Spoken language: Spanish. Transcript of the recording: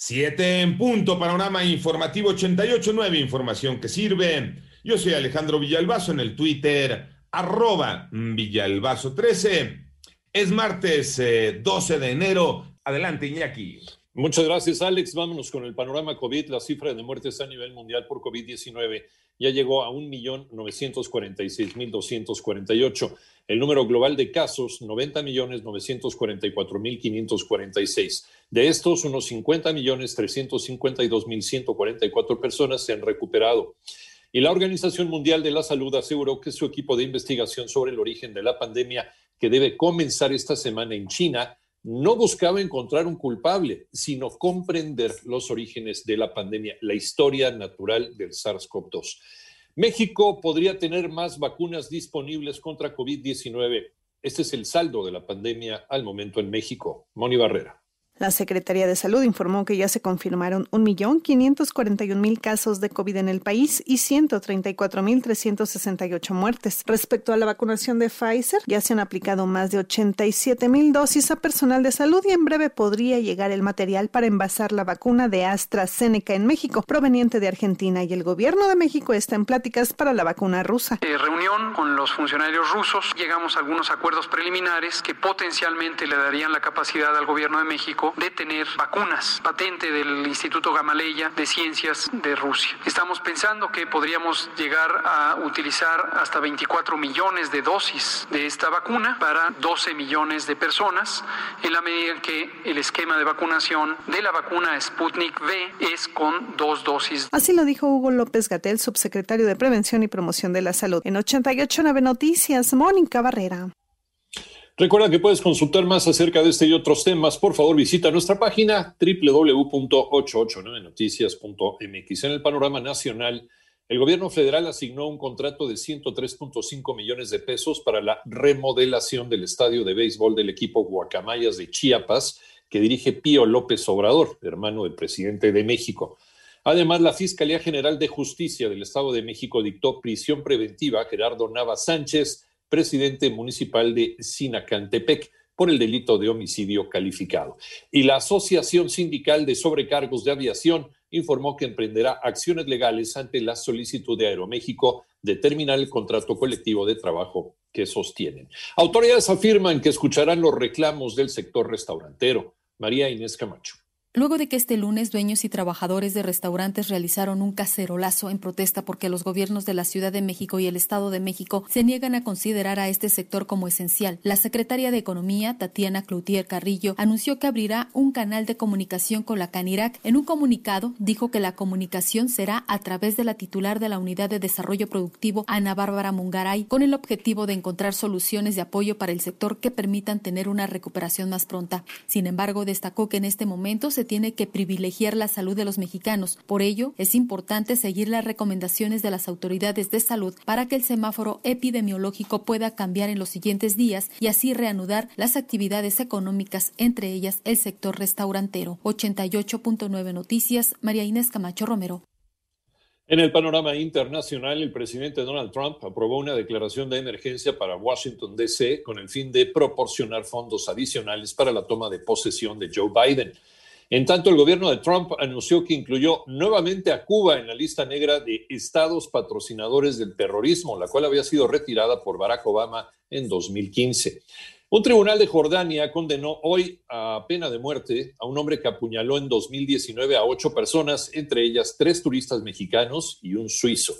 Siete en punto, panorama informativo 88.9, información que sirve. Yo soy Alejandro Villalbazo en el Twitter, arroba Villalbazo13. Es martes 12 eh, de enero. Adelante, Iñaki. Muchas gracias, Alex. Vámonos con el panorama COVID. La cifra de muertes a nivel mundial por COVID-19 ya llegó a 1.946.248. El número global de casos, 90.944.546. De estos, unos 50.352.144 personas se han recuperado. Y la Organización Mundial de la Salud aseguró que su equipo de investigación sobre el origen de la pandemia, que debe comenzar esta semana en China, no buscaba encontrar un culpable, sino comprender los orígenes de la pandemia, la historia natural del SARS-CoV-2. México podría tener más vacunas disponibles contra COVID-19. Este es el saldo de la pandemia al momento en México. Moni Barrera. La Secretaría de Salud informó que ya se confirmaron 1.541.000 casos de COVID en el país y 134.368 muertes. Respecto a la vacunación de Pfizer, ya se han aplicado más de 87.000 dosis a personal de salud y en breve podría llegar el material para envasar la vacuna de AstraZeneca en México, proveniente de Argentina, y el gobierno de México está en pláticas para la vacuna rusa. Eh, reunión con los funcionarios rusos, llegamos a algunos acuerdos preliminares que potencialmente le darían la capacidad al gobierno de De tener vacunas, patente del Instituto Gamaleya de Ciencias de Rusia. Estamos pensando que podríamos llegar a utilizar hasta 24 millones de dosis de esta vacuna para 12 millones de personas, en la medida en que el esquema de vacunación de la vacuna Sputnik V es con dos dosis. Así lo dijo Hugo López Gatel, subsecretario de Prevención y Promoción de la Salud. En 889 Noticias, Mónica Barrera. Recuerda que puedes consultar más acerca de este y otros temas. Por favor, visita nuestra página www.889noticias.mx. En el panorama nacional, el gobierno federal asignó un contrato de 103.5 millones de pesos para la remodelación del estadio de béisbol del equipo Guacamayas de Chiapas, que dirige Pío López Obrador, hermano del presidente de México. Además, la Fiscalía General de Justicia del Estado de México dictó prisión preventiva a Gerardo Nava Sánchez, presidente municipal de Sinacantepec por el delito de homicidio calificado. Y la Asociación Sindical de Sobrecargos de Aviación informó que emprenderá acciones legales ante la solicitud de Aeroméxico de terminar el contrato colectivo de trabajo que sostienen. Autoridades afirman que escucharán los reclamos del sector restaurantero. María Inés Camacho. Luego de que este lunes dueños y trabajadores de restaurantes realizaron un cacerolazo en protesta porque los gobiernos de la Ciudad de México y el Estado de México se niegan a considerar a este sector como esencial, la secretaria de Economía, Tatiana Cloutier Carrillo, anunció que abrirá un canal de comunicación con la CANIRAC. En un comunicado dijo que la comunicación será a través de la titular de la Unidad de Desarrollo Productivo, Ana Bárbara Mungaray, con el objetivo de encontrar soluciones de apoyo para el sector que permitan tener una recuperación más pronta. Sin embargo, destacó que en este momento se tiene que privilegiar la salud de los mexicanos. Por ello, es importante seguir las recomendaciones de las autoridades de salud para que el semáforo epidemiológico pueda cambiar en los siguientes días y así reanudar las actividades económicas, entre ellas el sector restaurantero. 88.9 Noticias, María Inés Camacho Romero. En el panorama internacional, el presidente Donald Trump aprobó una declaración de emergencia para Washington, D.C., con el fin de proporcionar fondos adicionales para la toma de posesión de Joe Biden. En tanto, el gobierno de Trump anunció que incluyó nuevamente a Cuba en la lista negra de estados patrocinadores del terrorismo, la cual había sido retirada por Barack Obama en 2015. Un tribunal de Jordania condenó hoy a pena de muerte a un hombre que apuñaló en 2019 a ocho personas, entre ellas tres turistas mexicanos y un suizo.